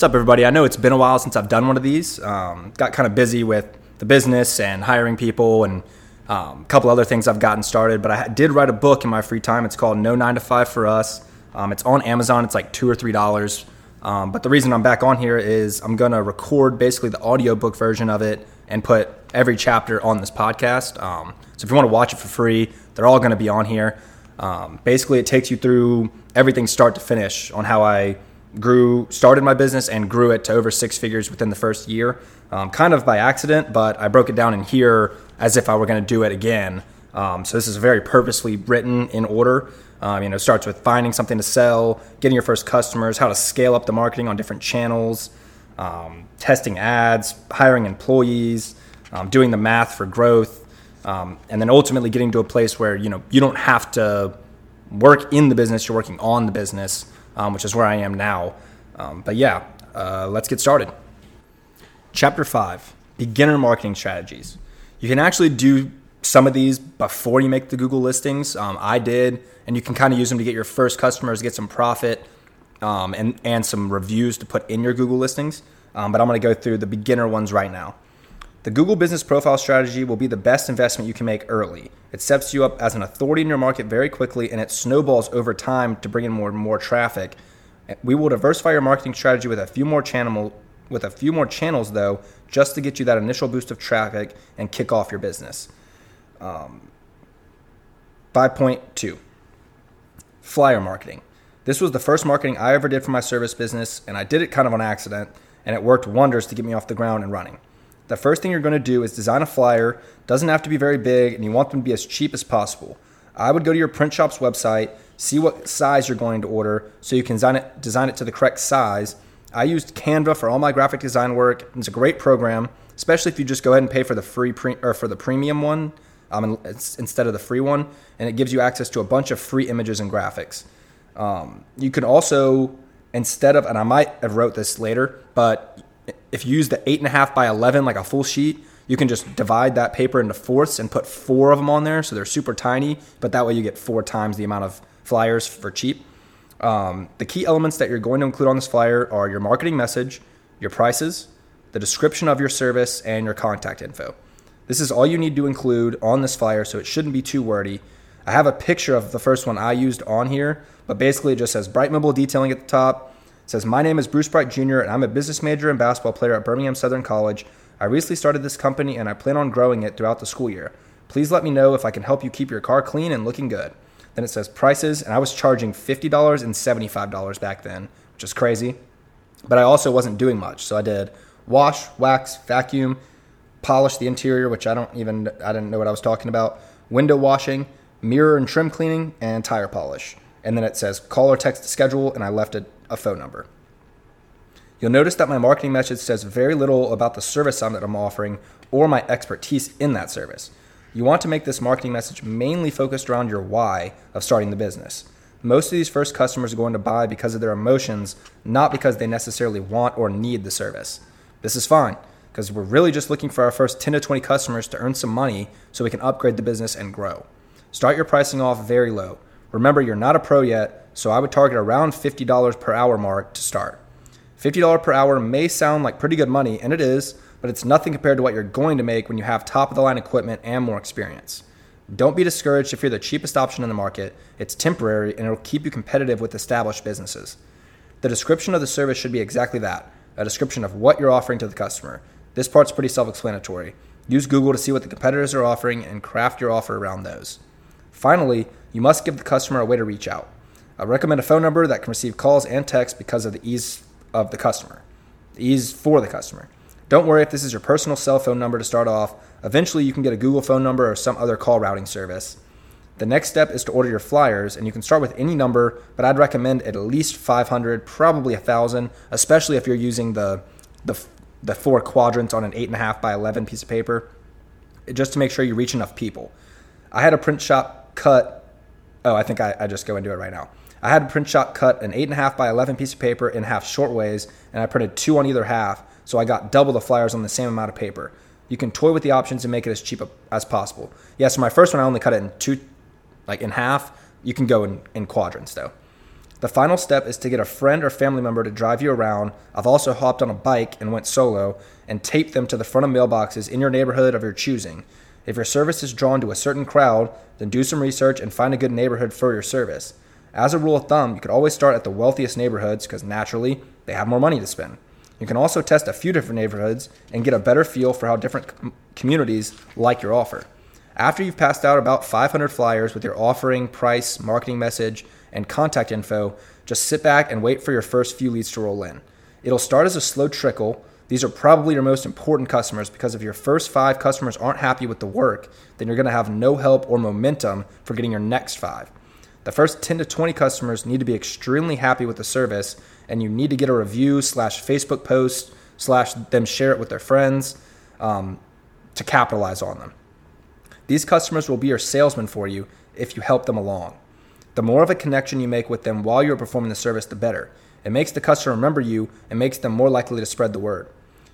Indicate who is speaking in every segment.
Speaker 1: What's up, everybody? I know it's been a while since I've done one of these. Um, got kind of busy with the business and hiring people and um, a couple other things I've gotten started, but I did write a book in my free time. It's called No 9 to 5 for Us. Um, it's on Amazon, it's like two or three dollars. Um, but the reason I'm back on here is I'm going to record basically the audiobook version of it and put every chapter on this podcast. Um, so if you want to watch it for free, they're all going to be on here. Um, basically, it takes you through everything start to finish on how I grew, started my business and grew it to over six figures within the first year, um, kind of by accident, but I broke it down in here as if I were going to do it again. Um, so this is very purposely written in order. Um, you know, starts with finding something to sell, getting your first customers, how to scale up the marketing on different channels, um, testing ads, hiring employees, um, doing the math for growth, um, and then ultimately getting to a place where you know you don't have to work in the business; you're working on the business um, which is where I am now. Um, but yeah, uh, let's get started. Chapter five beginner marketing strategies. You can actually do some of these before you make the Google listings. Um, I did, and you can kind of use them to get your first customers, get some profit, um, and, and some reviews to put in your Google listings. Um, but I'm going to go through the beginner ones right now. The Google Business Profile strategy will be the best investment you can make early. It sets you up as an authority in your market very quickly and it snowballs over time to bring in more and more traffic. We will diversify your marketing strategy with a few more channel with a few more channels though, just to get you that initial boost of traffic and kick off your business. Um, 5.2 Flyer marketing. This was the first marketing I ever did for my service business, and I did it kind of on accident, and it worked wonders to get me off the ground and running the first thing you're going to do is design a flyer. Doesn't have to be very big, and you want them to be as cheap as possible. I would go to your print shop's website, see what size you're going to order, so you can design it, design it to the correct size. I used Canva for all my graphic design work. It's a great program, especially if you just go ahead and pay for the free pre, or for the premium one um, instead of the free one, and it gives you access to a bunch of free images and graphics. Um, you can also instead of, and I might have wrote this later, but if you use the eight and a half by 11, like a full sheet, you can just divide that paper into fourths and put four of them on there. So they're super tiny, but that way you get four times the amount of flyers for cheap. Um, the key elements that you're going to include on this flyer are your marketing message, your prices, the description of your service, and your contact info. This is all you need to include on this flyer, so it shouldn't be too wordy. I have a picture of the first one I used on here, but basically it just says Bright Mobile Detailing at the top, says, My name is Bruce Bright Jr., and I'm a business major and basketball player at Birmingham Southern College. I recently started this company and I plan on growing it throughout the school year. Please let me know if I can help you keep your car clean and looking good. Then it says prices, and I was charging $50 and $75 back then, which is crazy. But I also wasn't doing much. So I did wash, wax, vacuum, polish the interior, which I don't even, I didn't know what I was talking about, window washing, mirror and trim cleaning, and tire polish. And then it says call or text to schedule, and I left it a phone number. You'll notice that my marketing message says very little about the service I'm that I'm offering or my expertise in that service. You want to make this marketing message mainly focused around your why of starting the business. Most of these first customers are going to buy because of their emotions, not because they necessarily want or need the service. This is fine because we're really just looking for our first 10 to 20 customers to earn some money so we can upgrade the business and grow. Start your pricing off very low. Remember, you're not a pro yet, so I would target around $50 per hour mark to start. $50 per hour may sound like pretty good money, and it is, but it's nothing compared to what you're going to make when you have top of the line equipment and more experience. Don't be discouraged if you're the cheapest option in the market. It's temporary and it'll keep you competitive with established businesses. The description of the service should be exactly that a description of what you're offering to the customer. This part's pretty self explanatory. Use Google to see what the competitors are offering and craft your offer around those. Finally, you must give the customer a way to reach out. I recommend a phone number that can receive calls and texts because of the ease of the customer, the ease for the customer. Don't worry if this is your personal cell phone number to start off. Eventually, you can get a Google phone number or some other call routing service. The next step is to order your flyers, and you can start with any number, but I'd recommend at least 500, probably 1,000, especially if you're using the, the, the four quadrants on an 8.5 by 11 piece of paper, just to make sure you reach enough people. I had a print shop cut Oh, I think I, I just go into it right now. I had a print shop cut an 8.5 by 11 piece of paper in half short ways, and I printed two on either half, so I got double the flyers on the same amount of paper. You can toy with the options and make it as cheap as possible. Yeah, so my first one, I only cut it in two, like in half. You can go in, in quadrants, though. The final step is to get a friend or family member to drive you around. I've also hopped on a bike and went solo and taped them to the front of mailboxes in your neighborhood of your choosing. If your service is drawn to a certain crowd, then do some research and find a good neighborhood for your service. As a rule of thumb, you could always start at the wealthiest neighborhoods because naturally they have more money to spend. You can also test a few different neighborhoods and get a better feel for how different com- communities like your offer. After you've passed out about 500 flyers with your offering, price, marketing message, and contact info, just sit back and wait for your first few leads to roll in. It'll start as a slow trickle. These are probably your most important customers because if your first five customers aren't happy with the work, then you're going to have no help or momentum for getting your next five. The first 10 to 20 customers need to be extremely happy with the service, and you need to get a review slash Facebook post slash them share it with their friends um, to capitalize on them. These customers will be your salesmen for you if you help them along. The more of a connection you make with them while you're performing the service, the better. It makes the customer remember you and makes them more likely to spread the word.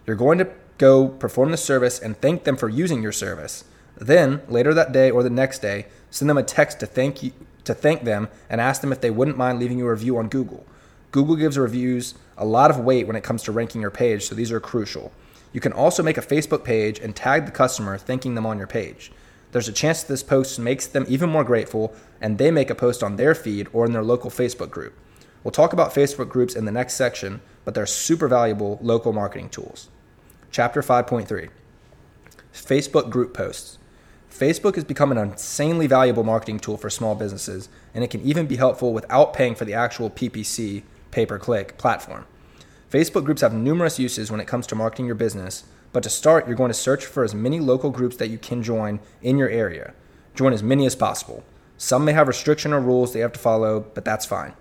Speaker 1: You're going to go perform the service and thank them for using your service. Then, later that day or the next day, send them a text to thank you to thank them and ask them if they wouldn't mind leaving you a review on Google. Google gives reviews a lot of weight when it comes to ranking your page, so these are crucial. You can also make a Facebook page and tag the customer thanking them on your page. There's a chance that this post makes them even more grateful and they make a post on their feed or in their local Facebook group. We'll talk about Facebook groups in the next section, but they're super valuable local marketing tools. Chapter 5.3 Facebook group posts. Facebook has become an insanely valuable marketing tool for small businesses, and it can even be helpful without paying for the actual PPC, pay per click, platform. Facebook groups have numerous uses when it comes to marketing your business, but to start, you're going to search for as many local groups that you can join in your area. Join as many as possible. Some may have restriction or rules they have to follow, but that's fine.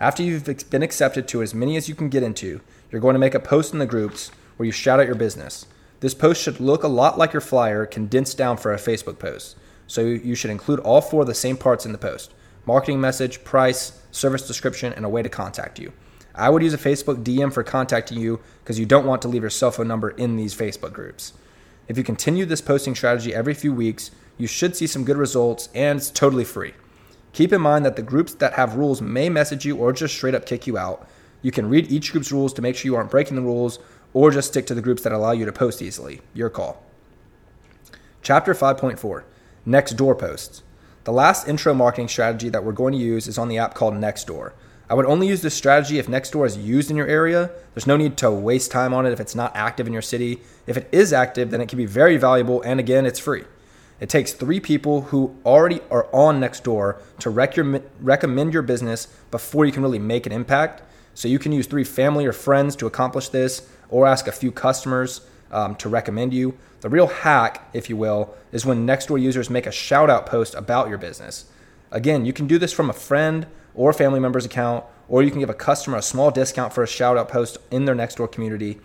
Speaker 1: After you've been accepted to as many as you can get into, you're going to make a post in the groups where you shout out your business. This post should look a lot like your flyer condensed down for a Facebook post. So you should include all four of the same parts in the post marketing message, price, service description, and a way to contact you. I would use a Facebook DM for contacting you because you don't want to leave your cell phone number in these Facebook groups. If you continue this posting strategy every few weeks, you should see some good results and it's totally free. Keep in mind that the groups that have rules may message you or just straight up kick you out. You can read each group's rules to make sure you aren't breaking the rules or just stick to the groups that allow you to post easily. Your call. Chapter 5.4 Nextdoor Posts. The last intro marketing strategy that we're going to use is on the app called Nextdoor. I would only use this strategy if Nextdoor is used in your area. There's no need to waste time on it if it's not active in your city. If it is active, then it can be very valuable, and again, it's free. It takes three people who already are on Nextdoor to rec recommend your business before you can really make an impact. So you can use three family or friends to accomplish this, or ask a few customers um, to recommend you. The real hack, if you will, is when Nextdoor users make a shout out post about your business. Again, you can do this from a friend or family member's account, or you can give a customer a small discount for a shout out post in their Nextdoor community.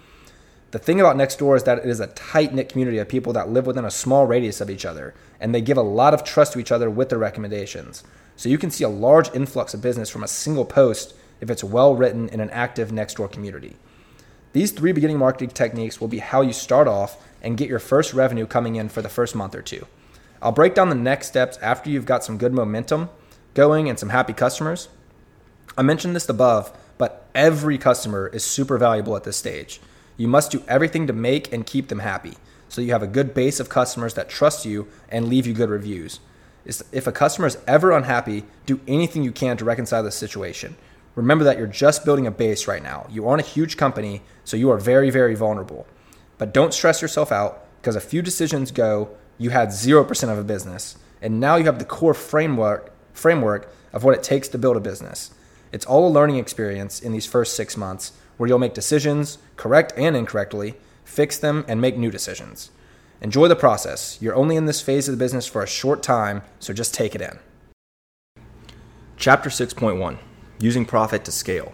Speaker 1: The thing about Nextdoor is that it is a tight knit community of people that live within a small radius of each other, and they give a lot of trust to each other with their recommendations. So you can see a large influx of business from a single post if it's well written in an active Nextdoor community. These three beginning marketing techniques will be how you start off and get your first revenue coming in for the first month or two. I'll break down the next steps after you've got some good momentum going and some happy customers. I mentioned this above, but every customer is super valuable at this stage. You must do everything to make and keep them happy so you have a good base of customers that trust you and leave you good reviews. If a customer is ever unhappy, do anything you can to reconcile the situation. Remember that you're just building a base right now. You aren't a huge company, so you are very, very vulnerable. But don't stress yourself out because a few decisions go, you had 0% of a business. And now you have the core framework, framework of what it takes to build a business. It's all a learning experience in these first six months where you'll make decisions, correct and incorrectly, fix them, and make new decisions. Enjoy the process. You're only in this phase of the business for a short time, so just take it in. Chapter 6.1 Using Profit to Scale.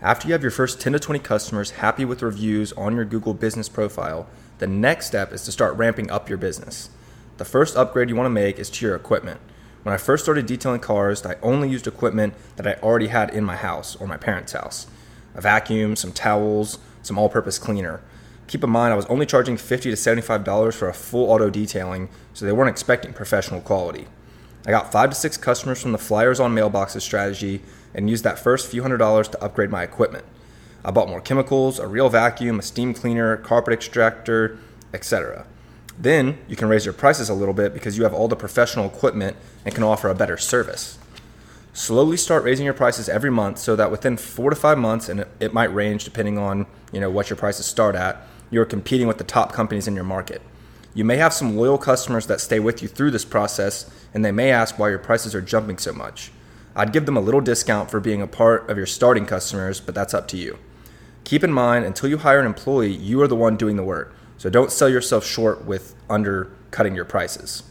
Speaker 1: After you have your first 10 to 20 customers happy with reviews on your Google business profile, the next step is to start ramping up your business. The first upgrade you want to make is to your equipment. When I first started detailing cars, I only used equipment that I already had in my house or my parents' house a vacuum, some towels, some all purpose cleaner. Keep in mind, I was only charging 50 to $75 for a full auto detailing, so they weren't expecting professional quality. I got five to six customers from the flyers on mailboxes strategy and used that first few hundred dollars to upgrade my equipment. I bought more chemicals, a real vacuum, a steam cleaner, carpet extractor, etc. Then you can raise your prices a little bit because you have all the professional equipment and can offer a better service. Slowly start raising your prices every month so that within four to five months, and it might range depending on you know what your prices start at, you're competing with the top companies in your market. You may have some loyal customers that stay with you through this process, and they may ask why your prices are jumping so much. I'd give them a little discount for being a part of your starting customers, but that's up to you. Keep in mind, until you hire an employee, you are the one doing the work. So don't sell yourself short with undercutting your prices.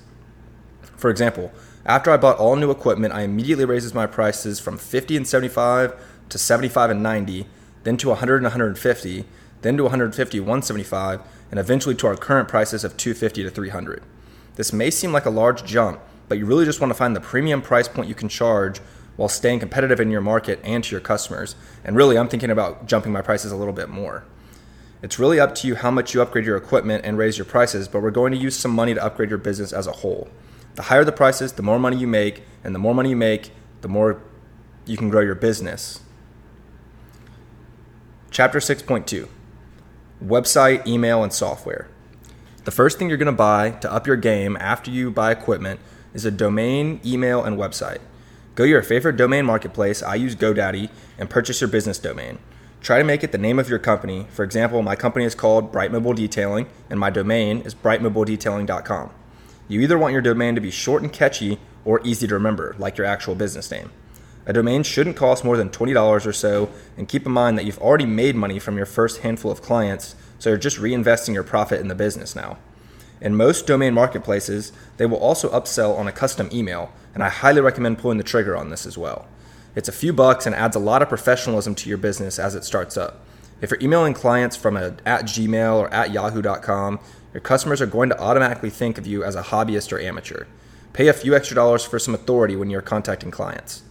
Speaker 1: For example, after I bought all new equipment, I immediately raises my prices from 50 and 75 to 75 and 90, then to 100 and 150, then to 150, 175, and eventually to our current prices of 250 to 300. This may seem like a large jump, but you really just want to find the premium price point you can charge while staying competitive in your market and to your customers. And really, I'm thinking about jumping my prices a little bit more. It's really up to you how much you upgrade your equipment and raise your prices, but we're going to use some money to upgrade your business as a whole. The higher the prices, the more money you make, and the more money you make, the more you can grow your business. Chapter 6.2 Website, Email, and Software. The first thing you're going to buy to up your game after you buy equipment is a domain, email, and website. Go to your favorite domain marketplace, I use GoDaddy, and purchase your business domain. Try to make it the name of your company. For example, my company is called Bright Mobile Detailing, and my domain is brightmobiledetailing.com. You either want your domain to be short and catchy or easy to remember, like your actual business name. A domain shouldn't cost more than $20 or so, and keep in mind that you've already made money from your first handful of clients, so you're just reinvesting your profit in the business now. In most domain marketplaces, they will also upsell on a custom email, and I highly recommend pulling the trigger on this as well. It's a few bucks and adds a lot of professionalism to your business as it starts up. If you're emailing clients from a, at Gmail or at yahoo.com, your customers are going to automatically think of you as a hobbyist or amateur. Pay a few extra dollars for some authority when you're contacting clients.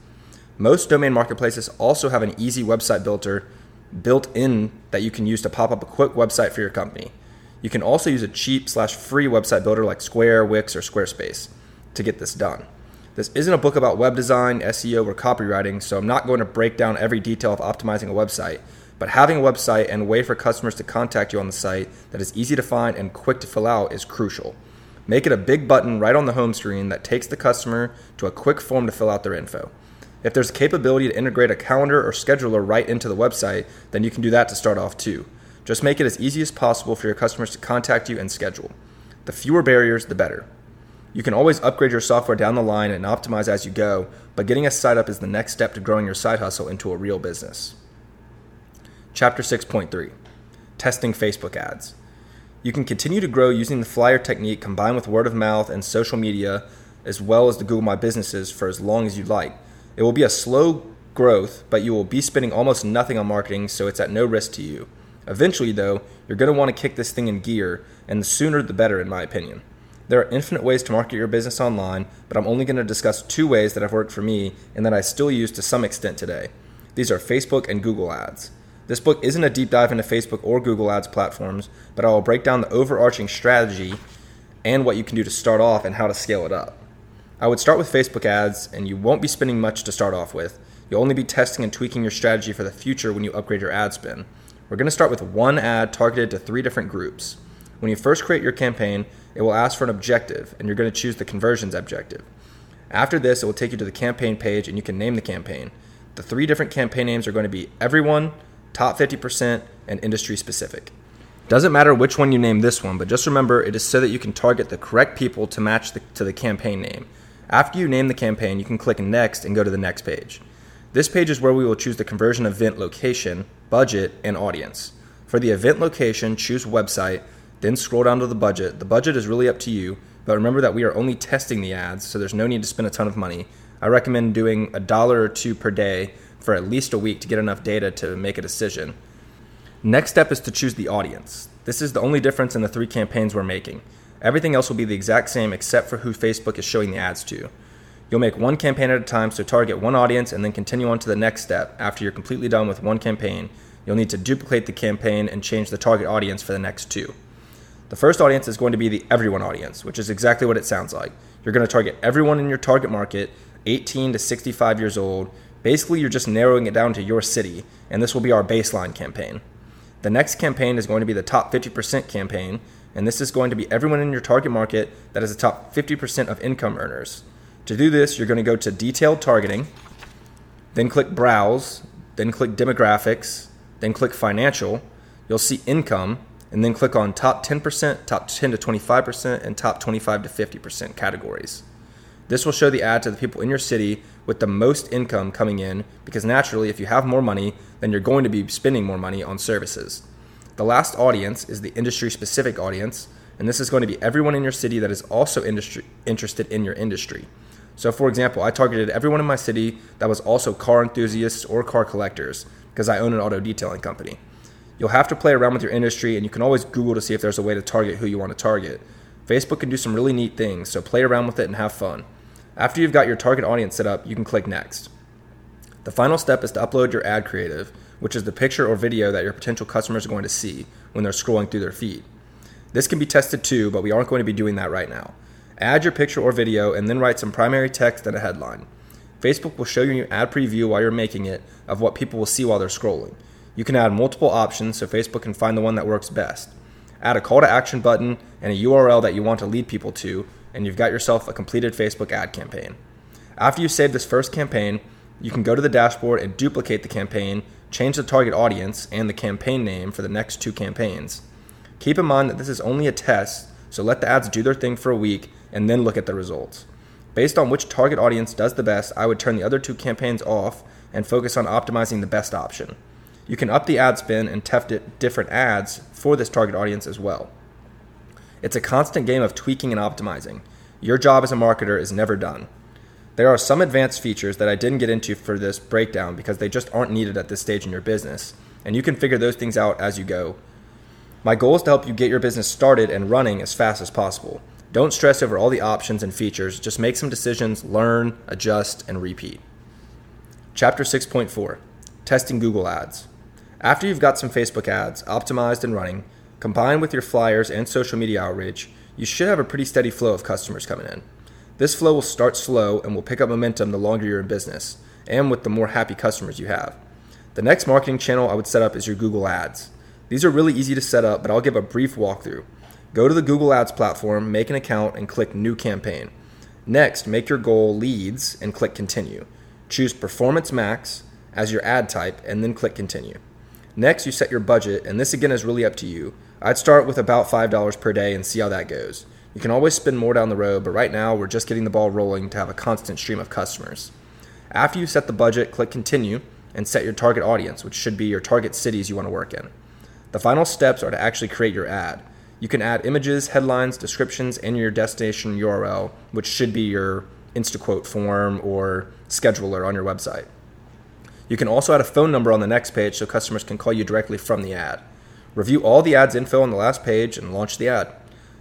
Speaker 1: Most domain marketplaces also have an easy website builder built in that you can use to pop up a quick website for your company. You can also use a cheap slash free website builder like Square, Wix, or Squarespace to get this done. This isn't a book about web design, SEO, or copywriting, so I'm not going to break down every detail of optimizing a website. But having a website and a way for customers to contact you on the site that is easy to find and quick to fill out is crucial. Make it a big button right on the home screen that takes the customer to a quick form to fill out their info. If there's a capability to integrate a calendar or scheduler right into the website, then you can do that to start off too. Just make it as easy as possible for your customers to contact you and schedule. The fewer barriers, the better. You can always upgrade your software down the line and optimize as you go, but getting a site up is the next step to growing your side hustle into a real business. Chapter 6.3 Testing Facebook Ads. You can continue to grow using the flyer technique combined with word of mouth and social media, as well as the Google My Businesses, for as long as you'd like. It will be a slow growth, but you will be spending almost nothing on marketing, so it's at no risk to you. Eventually, though, you're going to want to kick this thing in gear, and the sooner the better, in my opinion. There are infinite ways to market your business online, but I'm only going to discuss two ways that have worked for me and that I still use to some extent today. These are Facebook and Google Ads. This book isn't a deep dive into Facebook or Google Ads platforms, but I will break down the overarching strategy and what you can do to start off and how to scale it up. I would start with Facebook ads, and you won't be spending much to start off with. You'll only be testing and tweaking your strategy for the future when you upgrade your ad spend. We're going to start with one ad targeted to three different groups. When you first create your campaign, it will ask for an objective, and you're going to choose the conversions objective. After this, it will take you to the campaign page, and you can name the campaign. The three different campaign names are going to be Everyone, Top 50%, and Industry Specific. Doesn't matter which one you name this one, but just remember it is so that you can target the correct people to match the, to the campaign name. After you name the campaign, you can click Next and go to the next page. This page is where we will choose the conversion event location, budget, and audience. For the event location, choose website, then scroll down to the budget. The budget is really up to you, but remember that we are only testing the ads, so there's no need to spend a ton of money. I recommend doing a dollar or two per day for at least a week to get enough data to make a decision. Next step is to choose the audience. This is the only difference in the three campaigns we're making. Everything else will be the exact same except for who Facebook is showing the ads to. You'll make one campaign at a time, so target one audience and then continue on to the next step. After you're completely done with one campaign, you'll need to duplicate the campaign and change the target audience for the next two. The first audience is going to be the everyone audience, which is exactly what it sounds like. You're going to target everyone in your target market, 18 to 65 years old. Basically, you're just narrowing it down to your city, and this will be our baseline campaign. The next campaign is going to be the top 50% campaign, and this is going to be everyone in your target market that is the top 50% of income earners. To do this, you're going to go to detailed targeting, then click browse, then click demographics, then click financial. You'll see income, and then click on top 10%, top 10 to 25%, and top 25 to 50% categories. This will show the ad to the people in your city with the most income coming in because naturally, if you have more money, then you're going to be spending more money on services. The last audience is the industry specific audience, and this is going to be everyone in your city that is also industry, interested in your industry. So, for example, I targeted everyone in my city that was also car enthusiasts or car collectors because I own an auto detailing company. You'll have to play around with your industry, and you can always Google to see if there's a way to target who you want to target. Facebook can do some really neat things, so play around with it and have fun. After you've got your target audience set up, you can click Next. The final step is to upload your ad creative, which is the picture or video that your potential customers are going to see when they're scrolling through their feed. This can be tested too, but we aren't going to be doing that right now. Add your picture or video and then write some primary text and a headline. Facebook will show you an ad preview while you're making it of what people will see while they're scrolling. You can add multiple options so Facebook can find the one that works best. Add a call to action button and a URL that you want to lead people to, and you've got yourself a completed Facebook ad campaign. After you save this first campaign, you can go to the dashboard and duplicate the campaign, change the target audience and the campaign name for the next two campaigns. Keep in mind that this is only a test, so let the ads do their thing for a week and then look at the results. Based on which target audience does the best, I would turn the other two campaigns off and focus on optimizing the best option. You can up the ad spend and test different ads for this target audience as well. It's a constant game of tweaking and optimizing. Your job as a marketer is never done. There are some advanced features that I didn't get into for this breakdown because they just aren't needed at this stage in your business, and you can figure those things out as you go. My goal is to help you get your business started and running as fast as possible. Don't stress over all the options and features, just make some decisions, learn, adjust, and repeat. Chapter 6.4 Testing Google Ads. After you've got some Facebook ads optimized and running, combined with your flyers and social media outreach, you should have a pretty steady flow of customers coming in. This flow will start slow and will pick up momentum the longer you're in business and with the more happy customers you have. The next marketing channel I would set up is your Google Ads. These are really easy to set up, but I'll give a brief walkthrough. Go to the Google Ads platform, make an account, and click New Campaign. Next, make your goal leads and click Continue. Choose Performance Max as your ad type and then click Continue. Next, you set your budget, and this again is really up to you. I'd start with about $5 per day and see how that goes. You can always spend more down the road, but right now we're just getting the ball rolling to have a constant stream of customers. After you set the budget, click Continue and set your target audience, which should be your target cities you want to work in. The final steps are to actually create your ad. You can add images, headlines, descriptions, and your destination URL, which should be your InstaQuote form or scheduler on your website. You can also add a phone number on the next page so customers can call you directly from the ad. Review all the ad's info on the last page and launch the ad.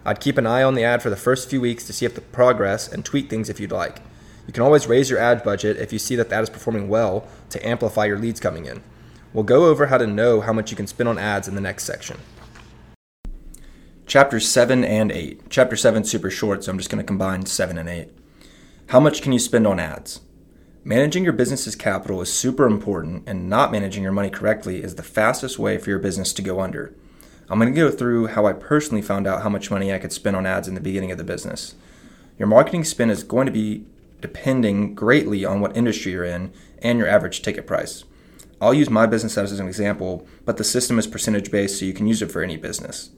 Speaker 1: I'd keep an eye on the ad for the first few weeks to see if the progress and tweak things if you'd like. You can always raise your ad budget if you see that the ad is performing well to amplify your leads coming in. We'll go over how to know how much you can spend on ads in the next section. Chapters 7 and 8. Chapter 7 super short, so I'm just going to combine 7 and 8. How much can you spend on ads? Managing your business's capital is super important, and not managing your money correctly is the fastest way for your business to go under. I'm going to go through how I personally found out how much money I could spend on ads in the beginning of the business. Your marketing spend is going to be depending greatly on what industry you're in and your average ticket price. I'll use my business as an example, but the system is percentage based so you can use it for any business.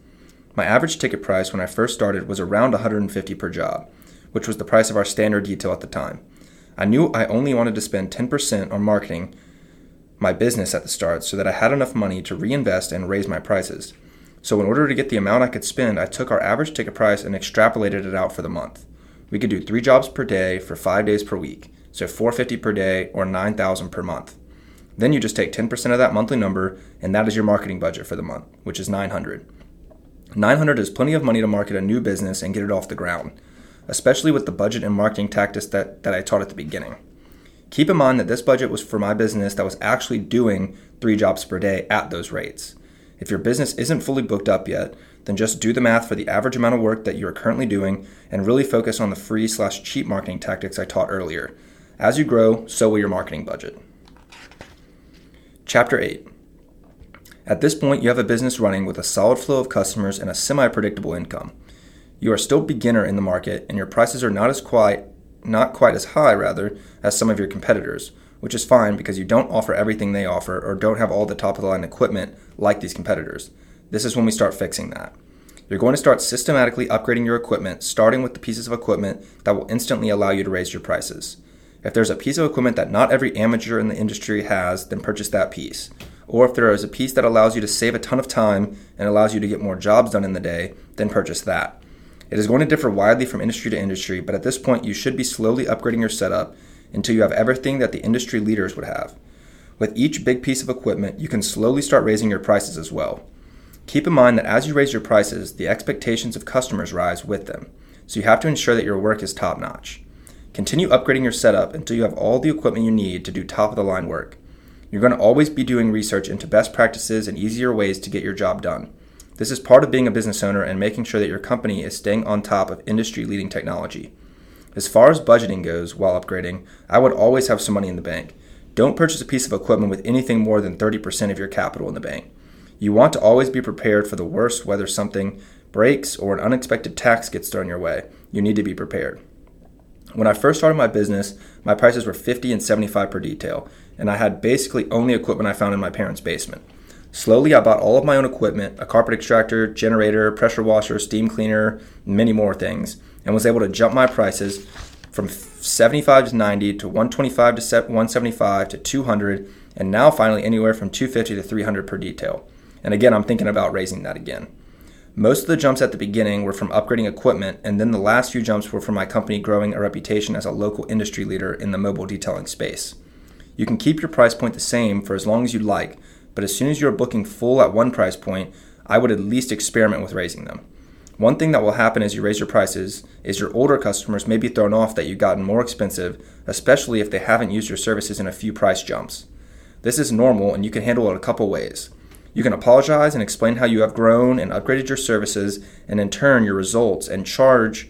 Speaker 1: My average ticket price when I first started was around 150 per job, which was the price of our standard detail at the time. I knew I only wanted to spend 10% on marketing my business at the start so that I had enough money to reinvest and raise my prices. So, in order to get the amount I could spend, I took our average ticket price and extrapolated it out for the month. We could do three jobs per day for five days per week, so 450 per day or 9,000 per month. Then you just take 10% of that monthly number, and that is your marketing budget for the month, which is 900. 900 is plenty of money to market a new business and get it off the ground, especially with the budget and marketing tactics that, that I taught at the beginning. Keep in mind that this budget was for my business that was actually doing three jobs per day at those rates. If your business isn't fully booked up yet, then just do the math for the average amount of work that you are currently doing and really focus on the free slash cheap marketing tactics I taught earlier. As you grow, so will your marketing budget. Chapter 8 At this point, you have a business running with a solid flow of customers and a semi predictable income. You are still beginner in the market and your prices are not as quite not quite as high rather as some of your competitors, which is fine because you don't offer everything they offer or don't have all the top of the line equipment like these competitors. This is when we start fixing that. You're going to start systematically upgrading your equipment, starting with the pieces of equipment that will instantly allow you to raise your prices. If there's a piece of equipment that not every amateur in the industry has, then purchase that piece. Or if there is a piece that allows you to save a ton of time and allows you to get more jobs done in the day, then purchase that. It is going to differ widely from industry to industry, but at this point, you should be slowly upgrading your setup until you have everything that the industry leaders would have. With each big piece of equipment, you can slowly start raising your prices as well. Keep in mind that as you raise your prices, the expectations of customers rise with them, so you have to ensure that your work is top notch. Continue upgrading your setup until you have all the equipment you need to do top of the line work. You're going to always be doing research into best practices and easier ways to get your job done. This is part of being a business owner and making sure that your company is staying on top of industry leading technology. As far as budgeting goes while upgrading, I would always have some money in the bank. Don't purchase a piece of equipment with anything more than 30% of your capital in the bank. You want to always be prepared for the worst whether something breaks or an unexpected tax gets thrown your way. You need to be prepared. When I first started my business, my prices were 50 and 75 per detail, and I had basically only equipment I found in my parents' basement. Slowly, I bought all of my own equipment a carpet extractor, generator, pressure washer, steam cleaner, many more things and was able to jump my prices from 75 to 90 to 125 to 175 to 200 and now finally anywhere from 250 to 300 per detail. And again, I'm thinking about raising that again. Most of the jumps at the beginning were from upgrading equipment, and then the last few jumps were from my company growing a reputation as a local industry leader in the mobile detailing space. You can keep your price point the same for as long as you'd like, but as soon as you're booking full at one price point, I would at least experiment with raising them. One thing that will happen as you raise your prices is your older customers may be thrown off that you've gotten more expensive, especially if they haven't used your services in a few price jumps. This is normal and you can handle it a couple ways. You can apologize and explain how you have grown and upgraded your services and in turn your results and charge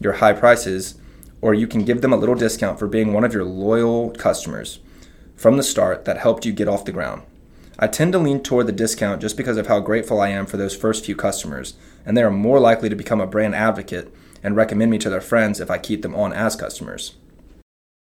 Speaker 1: your high prices, or you can give them a little discount for being one of your loyal customers from the start that helped you get off the ground. I tend to lean toward the discount just because of how grateful I am for those first few customers, and they are more likely to become a brand advocate and recommend me to their friends if I keep them on as customers.